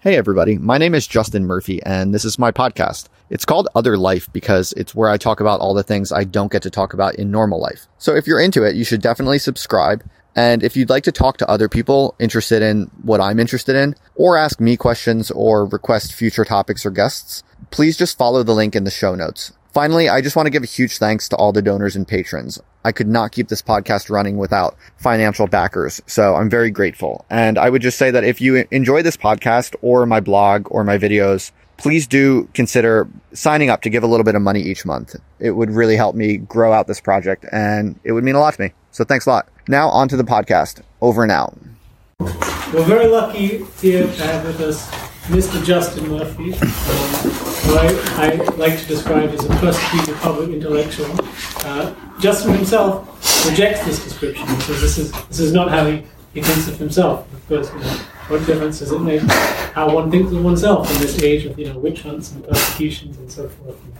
Hey everybody, my name is Justin Murphy and this is my podcast. It's called Other Life because it's where I talk about all the things I don't get to talk about in normal life. So if you're into it, you should definitely subscribe. And if you'd like to talk to other people interested in what I'm interested in, or ask me questions or request future topics or guests, please just follow the link in the show notes. Finally, I just want to give a huge thanks to all the donors and patrons. I could not keep this podcast running without financial backers, so I'm very grateful. And I would just say that if you enjoy this podcast or my blog or my videos, please do consider signing up to give a little bit of money each month. It would really help me grow out this project and it would mean a lot to me. So thanks a lot. Now on to the podcast. Over and out. We're very lucky to have with us Mr. Justin Murphy, um, who I, I, like to describe as a persecuted public intellectual. Uh, Justin himself rejects this description. He says this is this is not how he, he thinks of himself. Of course, you know, what difference does it make how one thinks of oneself in this age of you know witch hunts and persecutions and so forth and,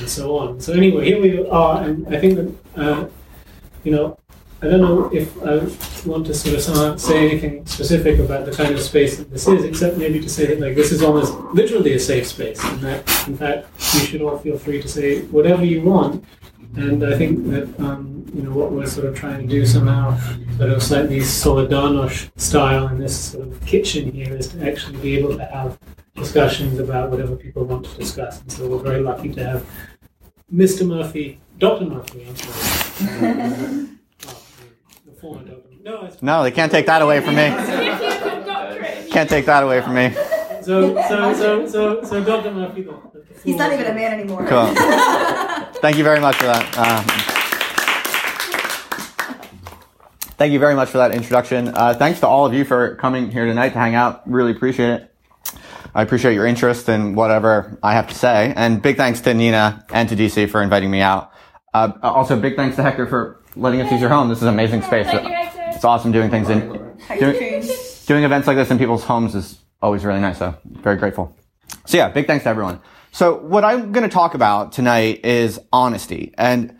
and so on? So anyway, here we are, and I think that uh, you know I don't know if I want to sort of say anything specific about the kind of space that this is, except maybe to say that like this is almost literally a safe space, and that in fact you should all feel free to say whatever you want. And I think that um, you know what we're sort of trying to do somehow, sort of slightly Solidarność style in this sort of kitchen here, is to actually be able to have discussions about whatever people want to discuss. And so we're very lucky to have Mr. Murphy, Dr. Murphy, I'm sorry. No, no, they can't take that away from me. can't take that away from me. So, so, so, so, so, Dr. Murphy, he's not even a man anymore. Cool. Thank you very much for that. Uh, thank you very much for that introduction. Uh, thanks to all of you for coming here tonight to hang out. Really appreciate it. I appreciate your interest in whatever I have to say. And big thanks to Nina and to DC for inviting me out. Uh, also, big thanks to Hector for letting us use your home. This is an amazing space. It's awesome doing things in doing, doing events like this in people's homes is always really nice. So very grateful. So yeah, big thanks to everyone. So what I'm going to talk about tonight is honesty, and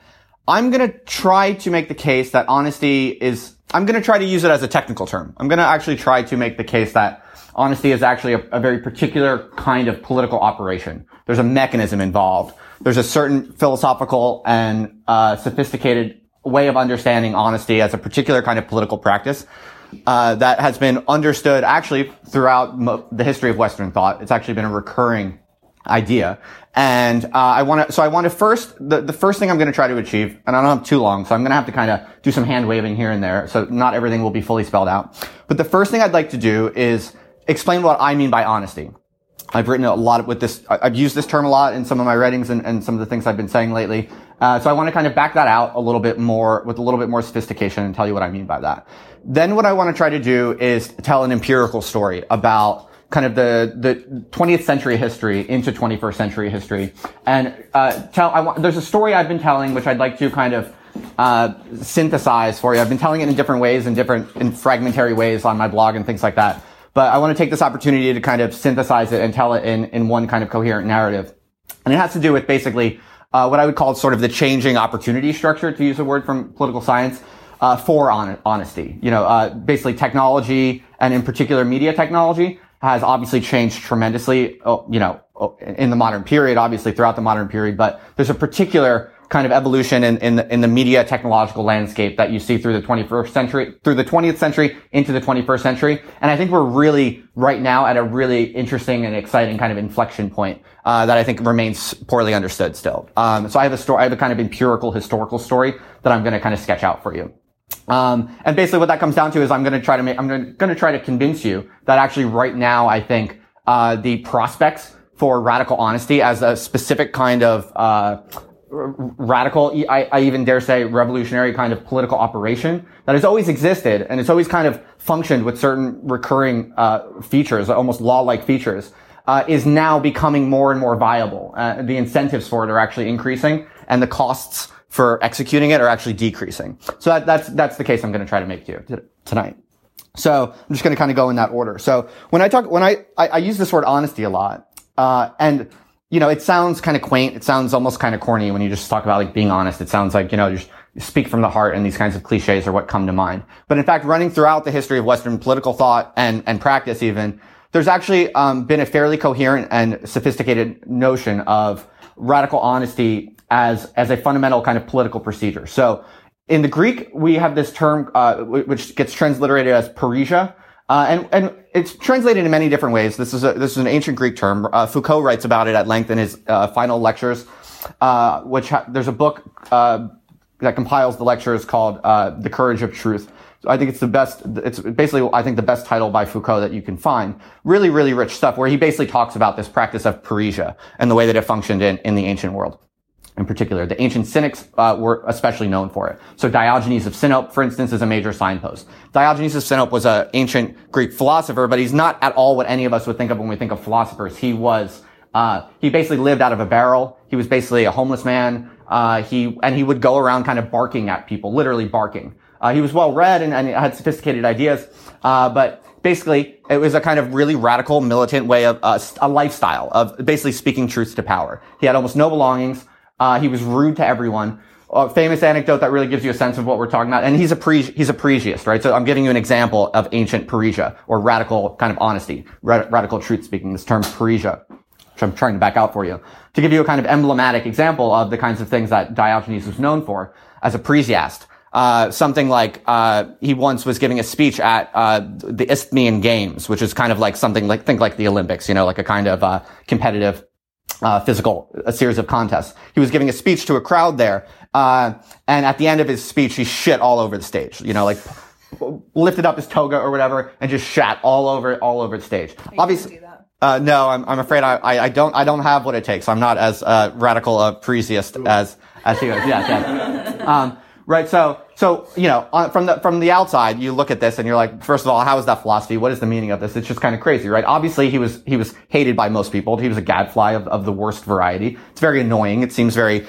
I'm going to try to make the case that honesty is. I'm going to try to use it as a technical term. I'm going to actually try to make the case that honesty is actually a, a very particular kind of political operation. There's a mechanism involved. There's a certain philosophical and uh, sophisticated way of understanding honesty as a particular kind of political practice uh, that has been understood actually throughout mo- the history of Western thought. It's actually been a recurring idea. And uh, I want to, so I want to first, the, the first thing I'm going to try to achieve, and I don't have too long, so I'm going to have to kind of do some hand waving here and there, so not everything will be fully spelled out. But the first thing I'd like to do is explain what I mean by honesty. I've written a lot with this, I've used this term a lot in some of my writings and, and some of the things I've been saying lately. Uh, so I want to kind of back that out a little bit more with a little bit more sophistication and tell you what I mean by that. Then what I want to try to do is tell an empirical story about kind of the, the 20th century history into 21st century history. And, uh, tell, I want, there's a story I've been telling, which I'd like to kind of, uh, synthesize for you. I've been telling it in different ways, in different, in fragmentary ways on my blog and things like that. But I want to take this opportunity to kind of synthesize it and tell it in, in one kind of coherent narrative. And it has to do with basically uh, what I would call sort of the changing opportunity structure, to use a word from political science, uh, for on- honesty. You know, uh, basically technology and in particular media technology has obviously changed tremendously. Oh, you know, oh, in the modern period, obviously throughout the modern period, but there's a particular kind of evolution in, in, the, in the media technological landscape that you see through the 21st century, through the 20th century into the 21st century. And I think we're really right now at a really interesting and exciting kind of inflection point, uh, that I think remains poorly understood still. Um, so I have a story, I have a kind of empirical historical story that I'm going to kind of sketch out for you. Um, and basically what that comes down to is I'm going to try to make, I'm going to try to convince you that actually right now I think, uh, the prospects for radical honesty as a specific kind of, uh, radical, I, I, even dare say revolutionary kind of political operation that has always existed and it's always kind of functioned with certain recurring uh, features, almost law-like features, uh, is now becoming more and more viable. Uh, the incentives for it are actually increasing and the costs for executing it are actually decreasing. So that, that's, that's the case I'm going to try to make to you tonight. So I'm just going to kind of go in that order. So when I talk, when I, I, I use this word honesty a lot, uh, and you know, it sounds kind of quaint. It sounds almost kind of corny when you just talk about like being honest. It sounds like, you know, just speak from the heart and these kinds of cliches are what come to mind. But in fact, running throughout the history of Western political thought and, and practice even, there's actually um, been a fairly coherent and sophisticated notion of radical honesty as as a fundamental kind of political procedure. So in the Greek, we have this term uh, which gets transliterated as parrhesia, uh, and and it's translated in many different ways. This is a, this is an ancient Greek term. Uh, Foucault writes about it at length in his uh, final lectures. Uh, which ha- there's a book uh, that compiles the lectures called "The Courage of Truth." So I think it's the best. It's basically I think the best title by Foucault that you can find. Really, really rich stuff where he basically talks about this practice of parrhesia and the way that it functioned in in the ancient world in particular. The ancient Cynics uh, were especially known for it. So Diogenes of Sinope, for instance, is a major signpost. Diogenes of Sinope was an ancient Greek philosopher, but he's not at all what any of us would think of when we think of philosophers. He was, uh, he basically lived out of a barrel. He was basically a homeless man. Uh, he, and he would go around kind of barking at people, literally barking. Uh, he was well read and, and, had sophisticated ideas, uh, but basically it was a kind of really radical militant way of uh, a lifestyle of basically speaking truth to power. He had almost no belongings. Uh, he was rude to everyone. A famous anecdote that really gives you a sense of what we're talking about. And he's a pre, he's a Parrhesiast, right? So I'm giving you an example of ancient Parrhesia or radical kind of honesty, radical truth speaking. This term Parrhesia, which I'm trying to back out for you to give you a kind of emblematic example of the kinds of things that Diogenes was known for as a Parrhesiast. Uh, something like uh, he once was giving a speech at uh, the Isthmian Games, which is kind of like something like think like the Olympics, you know, like a kind of uh, competitive uh, physical, a series of contests. He was giving a speech to a crowd there, uh, and at the end of his speech, he shit all over the stage. You know, like lifted up his toga or whatever and just shat all over all over the stage. Obviously. Uh, no, I'm, I'm afraid I, I, I, don't I don't have what it takes. I'm not as uh, radical a Parrhesiast as as he was. Yes, yes. Um, right. So so, you know, from the, from the outside, you look at this and you're like, first of all, how is that philosophy? What is the meaning of this? It's just kind of crazy, right? Obviously, he was, he was hated by most people. He was a gadfly of, of the worst variety. It's very annoying. It seems very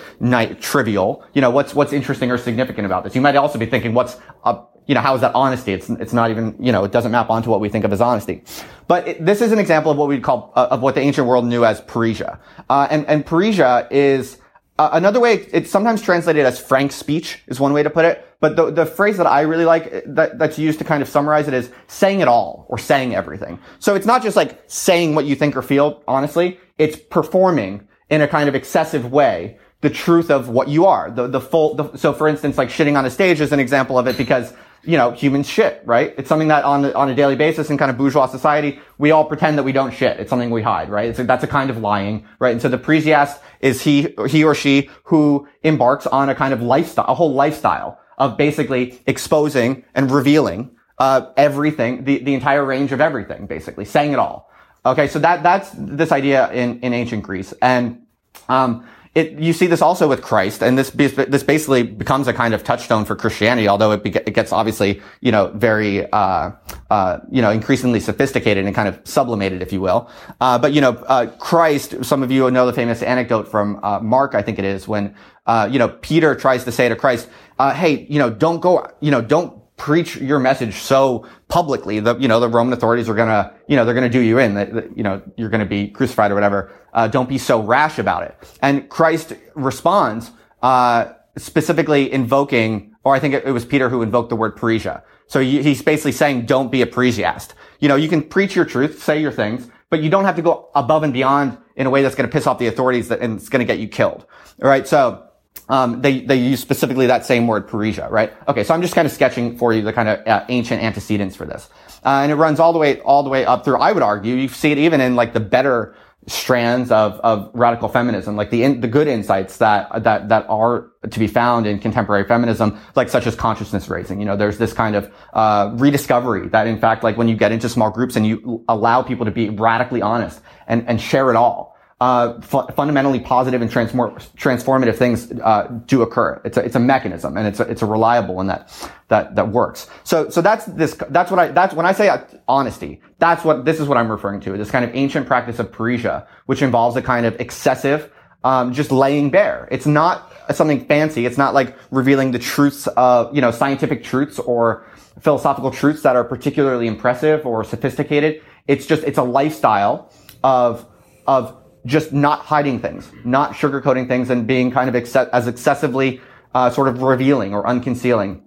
trivial. You know, what's, what's interesting or significant about this? You might also be thinking, what's, uh, you know, how is that honesty? It's, it's not even, you know, it doesn't map onto what we think of as honesty. But it, this is an example of what we'd call, uh, of what the ancient world knew as parrhesia. Uh, and, and parrhesia is, uh, another way, it's sometimes translated as frank speech is one way to put it. But the, the phrase that I really like that, that's used to kind of summarize it is saying it all or saying everything. So it's not just like saying what you think or feel, honestly. It's performing in a kind of excessive way the truth of what you are. The, the full, the, so for instance, like shitting on a stage is an example of it because you know, humans shit, right? It's something that on, on a daily basis in kind of bourgeois society, we all pretend that we don't shit. It's something we hide, right? It's a, that's a kind of lying, right? And so the Parrhesiast is he, he or she who embarks on a kind of lifestyle, a whole lifestyle of basically exposing and revealing, uh, everything, the, the entire range of everything, basically, saying it all. Okay, so that, that's this idea in, in ancient Greece. And, um, it, you see this also with Christ, and this this basically becomes a kind of touchstone for Christianity, although it, be, it gets obviously you know very uh, uh, you know increasingly sophisticated and kind of sublimated, if you will. Uh, but you know uh, Christ, some of you know the famous anecdote from uh, Mark, I think it is, when uh, you know Peter tries to say to Christ, "Hey, you know, don't go, you know, don't preach your message so publicly that, you know the roman authorities are gonna you know they're gonna do you in that you know you're gonna be crucified or whatever. Uh, don't be so rash about it. And christ responds uh, specifically invoking or i think it, was peter who invoked the word parrhesia so he's basically saying don't be a parrhesiast you know you can preach your truth say your things but you don't have to go above and beyond in a way that's going to piss off the authorities that, and it's going to get you killed. All right so um, they, they use specifically that same word, Parrhesia, right? Okay, so I'm just kind of sketching for you the kind of uh, ancient antecedents for this. Uh, and it runs all the way, all the way up through, I would argue, you see it even in like the better strands of, of radical feminism, like the, in, the good insights that, that, that are to be found in contemporary feminism, like such as consciousness raising. You know, there's this kind of, uh, rediscovery that in fact, like when you get into small groups and you allow people to be radically honest and, and share it all, uh, fu- fundamentally positive and transform- transformative things uh, do occur. It's a, it's a mechanism, and it's a, it's a reliable one that that that works. So so that's this that's what I that's when I say honesty. That's what this is what I'm referring to. This kind of ancient practice of parrhesia, which involves a kind of excessive, um, just laying bare. It's not something fancy. It's not like revealing the truths of you know scientific truths or philosophical truths that are particularly impressive or sophisticated. It's just it's a lifestyle of of just not hiding things, not sugarcoating things, and being kind of as excessively uh, sort of revealing or unconcealing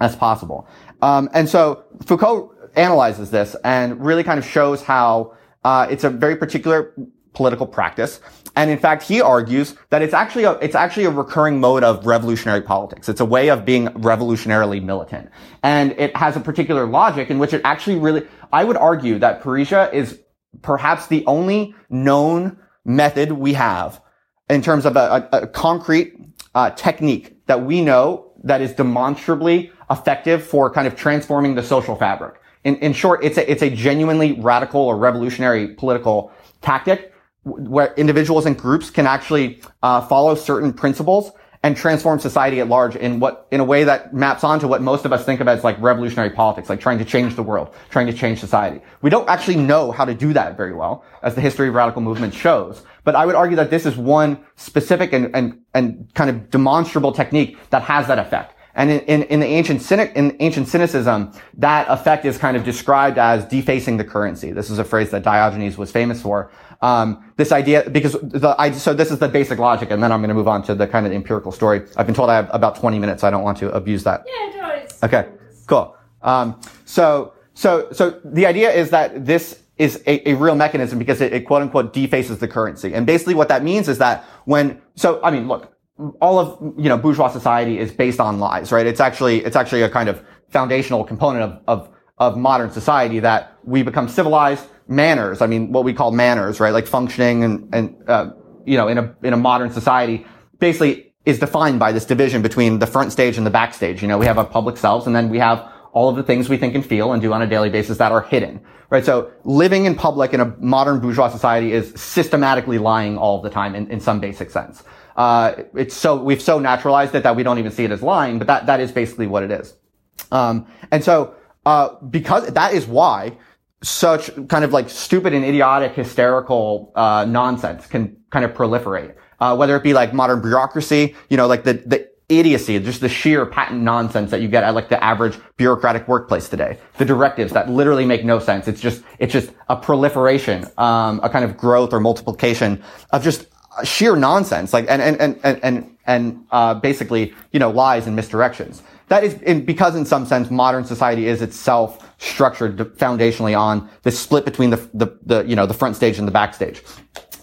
as possible. Um, and so Foucault analyzes this and really kind of shows how uh, it's a very particular political practice. And in fact, he argues that it's actually a, it's actually a recurring mode of revolutionary politics. It's a way of being revolutionarily militant. And it has a particular logic in which it actually really, I would argue that Parrhesia is perhaps the only known method we have in terms of a, a, a concrete uh, technique that we know that is demonstrably effective for kind of transforming the social fabric. In, in short, it's a, it's a genuinely radical or revolutionary political tactic where individuals and groups can actually uh, follow certain principles and transform society at large in what in a way that maps onto what most of us think of as like revolutionary politics, like trying to change the world, trying to change society. We don't actually know how to do that very well, as the history of radical movements shows. But I would argue that this is one specific and and, and kind of demonstrable technique that has that effect. And in, in, in, the ancient cynic, in ancient cynicism, that effect is kind of described as defacing the currency. This is a phrase that Diogenes was famous for. Um, this idea, because the, I, so this is the basic logic, and then I'm going to move on to the kind of empirical story. I've been told I have about 20 minutes. So I don't want to abuse that. Yeah, no, it's Okay, cool. Um, so, so, so the idea is that this is a, a real mechanism because it, it quote unquote defaces the currency. And basically what that means is that when, so, I mean, look, all of, you know, bourgeois society is based on lies, right? It's actually, it's actually a kind of foundational component of, of, of modern society that we become civilized manners. I mean, what we call manners, right? Like functioning and, and, uh, you know, in a, in a modern society basically is defined by this division between the front stage and the backstage. You know, we have our public selves and then we have all of the things we think and feel and do on a daily basis that are hidden, right? So living in public in a modern bourgeois society is systematically lying all the time in, in some basic sense. Uh, it's so, we've so naturalized it that we don't even see it as lying, but that, that is basically what it is. Um, and so, uh, because that is why such kind of like stupid and idiotic hysterical, uh, nonsense can kind of proliferate. Uh, whether it be like modern bureaucracy, you know, like the, the idiocy, just the sheer patent nonsense that you get at like the average bureaucratic workplace today. The directives that literally make no sense. It's just, it's just a proliferation, um, a kind of growth or multiplication of just sheer nonsense, like, and, and, and, and, and, and uh, basically, you know, lies and misdirections. That is in, because in some sense, modern society is itself structured foundationally on the split between the, the, the, you know, the front stage and the backstage.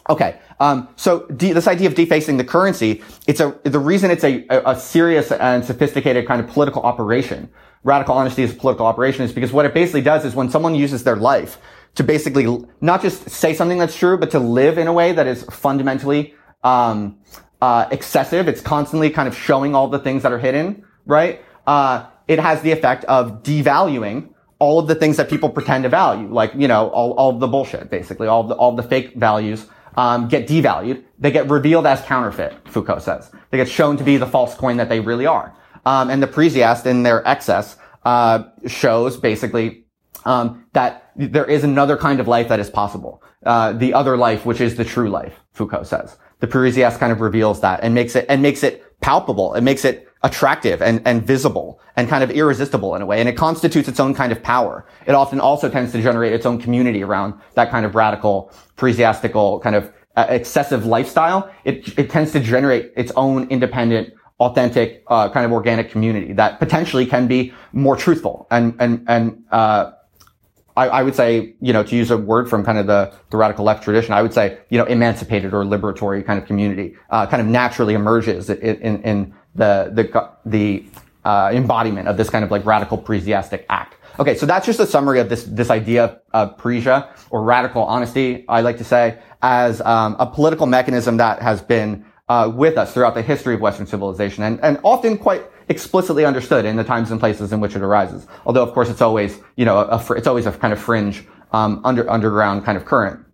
Okay. Um, so de- this idea of defacing the currency, it's a, the reason it's a, a, a serious and sophisticated kind of political operation. Radical honesty is a political operation is because what it basically does is when someone uses their life to basically not just say something that's true, but to live in a way that is fundamentally, um, uh, excessive. It's constantly kind of showing all the things that are hidden, right? Uh, it has the effect of devaluing all of the things that people pretend to value, like, you know, all, all the bullshit, basically, all the, all the fake values, um, get devalued. They get revealed as counterfeit, Foucault says. They get shown to be the false coin that they really are. Um, and the Parrhesiast in their excess, uh, shows basically, um, that there is another kind of life that is possible. Uh, the other life, which is the true life, Foucault says. The Parrhesiast kind of reveals that and makes it, and makes it palpable. It makes it attractive and, and visible and kind of irresistible in a way. And it constitutes its own kind of power. It often also tends to generate its own community around that kind of radical, Parrhesiastical kind of uh, excessive lifestyle. It, it tends to generate its own independent, authentic, uh, kind of organic community that potentially can be more truthful and, and, and, uh, I, I, would say, you know, to use a word from kind of the, the radical left tradition, I would say, you know, emancipated or liberatory kind of community, uh, kind of naturally emerges in, in, in the, the, the, uh, embodiment of this kind of like radical Parrhesiastic act. Okay, so that's just a summary of this, this idea of Parrhesia or radical honesty, I like to say, as, um, a political mechanism that has been, uh, with us throughout the history of Western civilization and, and often quite explicitly understood in the times and places in which it arises. Although, of course, it's always, you know, a, it's always a kind of fringe, um, under, underground kind of current.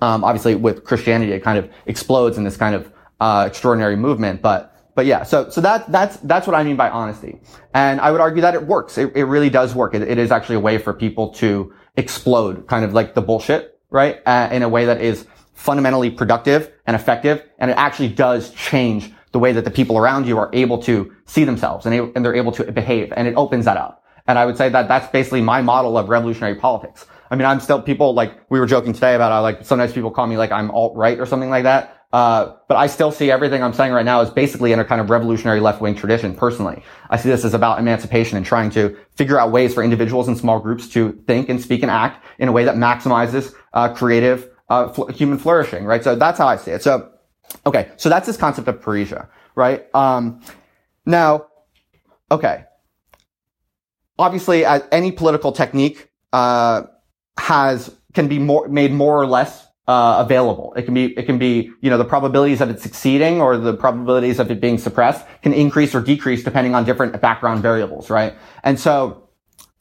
Um, obviously with Christianity, it kind of explodes in this kind of, uh, extraordinary movement, but, but yeah, so, so that, that's, that's what I mean by honesty. And I would argue that it works. It, it really does work. It, it is actually a way for people to explode kind of like the bullshit, right? Uh, in a way that is fundamentally productive and effective. And it actually does change the way that the people around you are able to see themselves and, and they're able to behave. And it opens that up. And I would say that that's basically my model of revolutionary politics. I mean, I'm still people like we were joking today about how like sometimes people call me like I'm alt right or something like that. Uh, but I still see everything I'm saying right now as basically in a kind of revolutionary left-wing tradition, personally. I see this as about emancipation and trying to figure out ways for individuals and small groups to think and speak and act in a way that maximizes, uh, creative, uh, fl- human flourishing, right? So that's how I see it. So, okay. So that's this concept of Parrhesia, right? Um, now, okay. Obviously, uh, any political technique, uh, has, can be more, made more or less uh, available. It can be, it can be, you know, the probabilities of it succeeding or the probabilities of it being suppressed can increase or decrease depending on different background variables, right? And so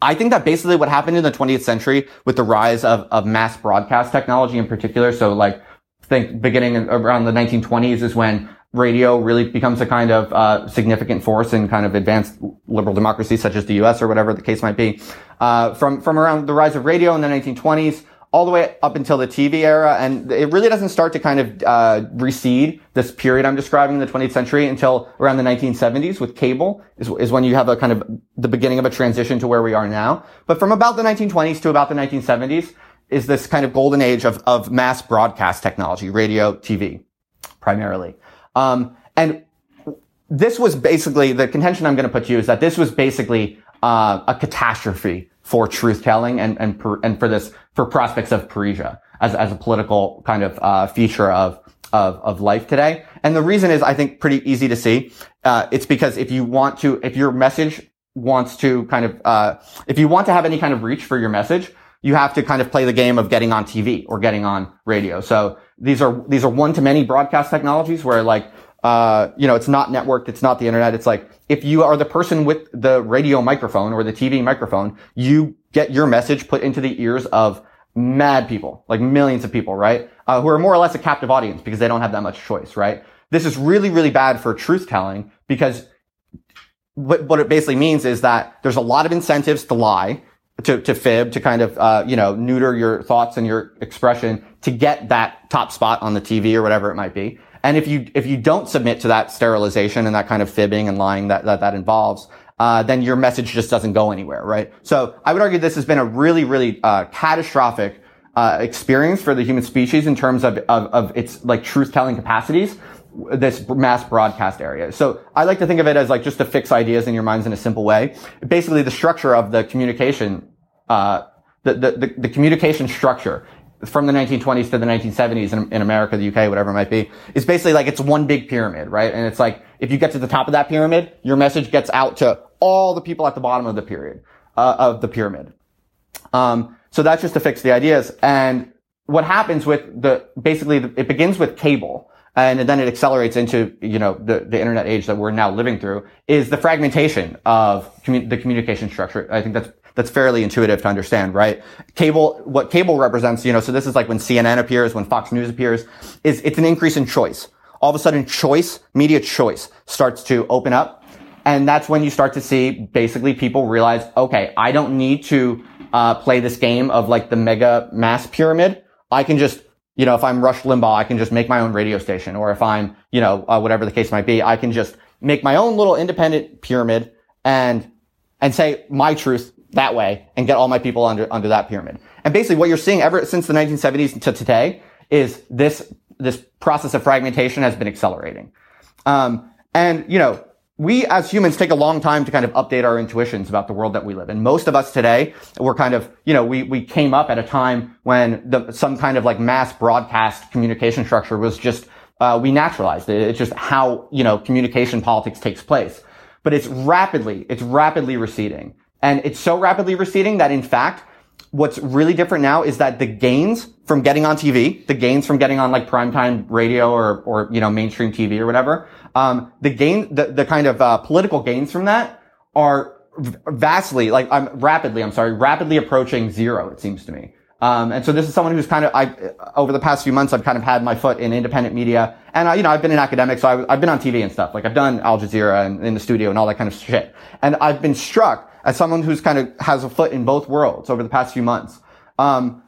I think that basically what happened in the 20th century with the rise of, of mass broadcast technology in particular. So like, think beginning around the 1920s is when radio really becomes a kind of uh, significant force in kind of advanced liberal democracies such as the U.S. or whatever the case might be. Uh, from from around the rise of radio in the 1920s all the way up until the TV era, and it really doesn't start to kind of uh, recede this period I'm describing in the 20th century until around the 1970s with cable is, is when you have a kind of the beginning of a transition to where we are now. But from about the 1920s to about the 1970s is this kind of golden age of, of mass broadcast technology, radio, TV, primarily. Um, and this was basically the contention I'm going to put to you is that this was basically uh, a catastrophe for truth telling and and per, and for this for prospects of Parrhesia as as a political kind of uh, feature of of of life today. And the reason is I think pretty easy to see. Uh, it's because if you want to, if your message wants to kind of, uh, if you want to have any kind of reach for your message, you have to kind of play the game of getting on TV or getting on radio. So these are these are one to many broadcast technologies where like uh, you know, it's not networked. It's not the internet. It's like, if you are the person with the radio microphone or the TV microphone, you get your message put into the ears of mad people, like millions of people, right? Uh, who are more or less a captive audience because they don't have that much choice, right? This is really, really bad for truth telling because what, what it basically means is that there's a lot of incentives to lie, to, to fib, to kind of, uh, you know, neuter your thoughts and your expression to get that top spot on the TV or whatever it might be. And if you, if you don't submit to that sterilization and that kind of fibbing and lying that, that, that involves, uh, then your message just doesn't go anywhere, right? So I would argue this has been a really, really, uh, catastrophic, uh, experience for the human species in terms of, of, of its like truth telling capacities this mass broadcast area. So I like to think of it as like just to fix ideas in your minds in a simple way. Basically, the structure of the communication, uh, the, the, the, the, communication structure from the 1920s to the 1970s in, in, America, the UK, whatever it might be, is basically like it's one big pyramid, right? And it's like if you get to the top of that pyramid, your message gets out to all the people at the bottom of the period uh, of the pyramid. Um, so that's just to fix the ideas. And what happens with the basically it begins with cable. And then it accelerates into, you know, the, the internet age that we're now living through is the fragmentation of the communication structure. I think that's that's fairly intuitive to understand, right? Cable, what cable represents, you know, so this is like when CNN appears, when Fox News appears, is it's an increase in choice. All of a sudden, choice, media choice starts to open up. And that's when you start to see basically people realize, okay, I don't need to uh, play this game of like the mega mass pyramid. I can just, you know, if I'm Rush Limbaugh, I can just make my own radio station. Or if I'm, you know, uh, whatever the case might be, I can just make my own little independent pyramid and, and say my truth that way and get all my people under, under that pyramid. And basically what you're seeing ever since the 1970s to today is this, this process of fragmentation has been accelerating. Um, and, you know, we as humans take a long time to kind of update our intuitions about the world that we live in. Most of us today, we're kind of, you know, we, we came up at a time when the, some kind of like mass broadcast communication structure was just, uh, we naturalized it. It's just how, you know, communication politics takes place. But it's rapidly, it's rapidly receding. And it's so rapidly receding that in fact, what's really different now is that the gains from getting on TV, the gains from getting on like primetime radio or, or, you know, mainstream TV or whatever, um, the gain, the, the kind of, uh, political gains from that are vastly, like, I'm rapidly, I'm sorry, rapidly approaching zero, it seems to me. Um, and so this is someone who's kind of, I, over the past few months, I've kind of had my foot in independent media and, I, you know, I've been an academic, so I, have been on TV and stuff. Like I've done Al Jazeera and in the studio and all that kind of shit. And I've been struck as someone who's kind of has a foot in both worlds over the past few months, um,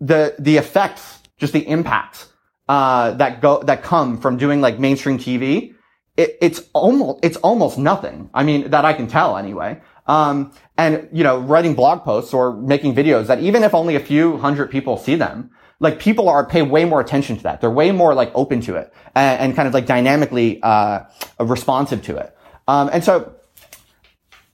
the the effects, just the impacts uh, that go that come from doing like mainstream TV, it, it's almost it's almost nothing. I mean, that I can tell anyway. Um, and you know, writing blog posts or making videos that even if only a few hundred people see them, like people are pay way more attention to that. They're way more like open to it and, and kind of like dynamically uh, responsive to it. Um, and so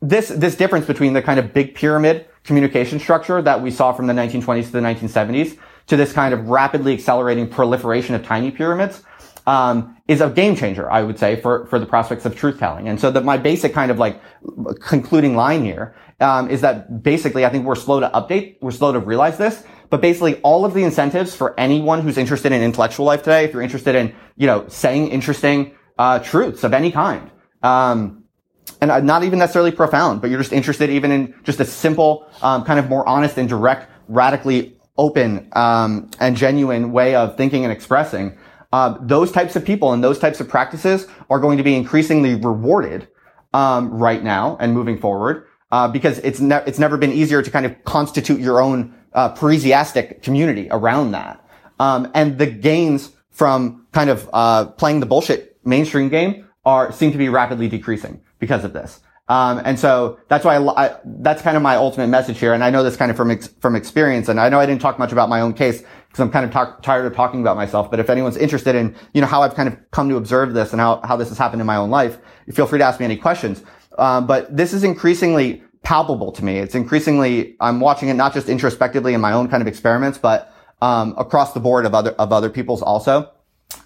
this this difference between the kind of big pyramid communication structure that we saw from the 1920s to the 1970s to this kind of rapidly accelerating proliferation of tiny pyramids um, is a game changer, I would say, for for the prospects of truth telling. And so that my basic kind of like concluding line here um, is that basically I think we're slow to update, we're slow to realize this, but basically all of the incentives for anyone who's interested in intellectual life today, if you're interested in you know saying interesting uh, truths of any kind. Um, and not even necessarily profound, but you're just interested even in just a simple, um, kind of more honest and direct, radically open um, and genuine way of thinking and expressing. Uh, those types of people and those types of practices are going to be increasingly rewarded um, right now and moving forward uh, because it's ne- it's never been easier to kind of constitute your own uh, Parrhesiastic community around that. Um, and the gains from kind of uh, playing the bullshit mainstream game are seem to be rapidly decreasing because of this. Um, and so that's why I, I, that's kind of my ultimate message here. And I know this kind of from ex, from experience. And I know I didn't talk much about my own case because I'm kind of talk, tired of talking about myself. But if anyone's interested in you know how I've kind of come to observe this and how how this has happened in my own life, feel free to ask me any questions. Um, but this is increasingly palpable to me. It's increasingly I'm watching it not just introspectively in my own kind of experiments, but um, across the board of other of other people's also.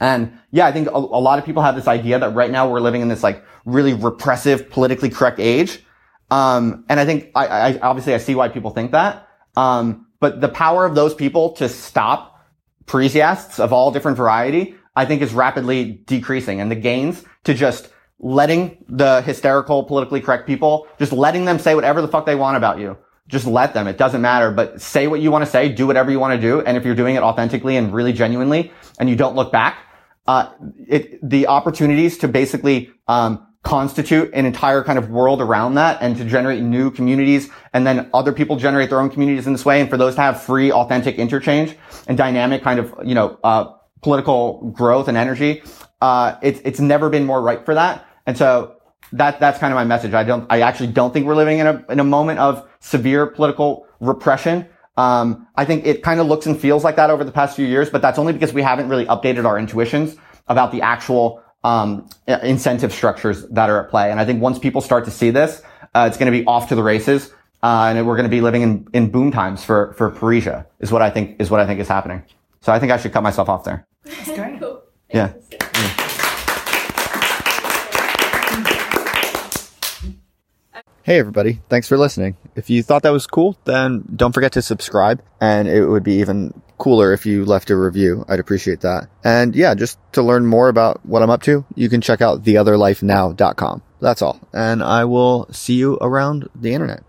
And yeah, I think a, a, lot of people have this idea that right now we're living in this like really repressive, politically correct age. Um, and I think I, I, obviously I see why people think that. Um, but the power of those people to stop Parrhesiasts of all different variety, I think is rapidly decreasing. And the gains to just letting the hysterical, politically correct people, just letting them say whatever the fuck they want about you. Just let them. It doesn't matter, but say what you want to say, do whatever you want to do. And if you're doing it authentically and really genuinely and you don't look back, uh, it, the opportunities to basically, um, constitute an entire kind of world around that and to generate new communities and then other people generate their own communities in this way and for those to have free authentic interchange and dynamic kind of you know uh, political growth and energy uh, it's it's never been more ripe for that. And so that that's kind of my message. I don't i actually don't think we're living in a in a moment of severe political repression um, i think it kind of looks and feels like that over the past few years but that's only because we haven't really updated our intuitions about the actual um, incentive structures that are at play. And I think once people start to see this, uh, it's going to be off to the races. Uh, and we're going to be living in, in boom times for, for Parrhesia is what I think, is what I think is happening. So I think I should cut myself off there. That's great. Cool. Yeah. Hey everybody, thanks for listening. If you thought that was cool, then don't forget to subscribe and it would be even cooler if you left a review. I'd appreciate that. And yeah, just to learn more about what I'm up to, you can check out theotherlifenow.com. That's all. And I will see you around the internet.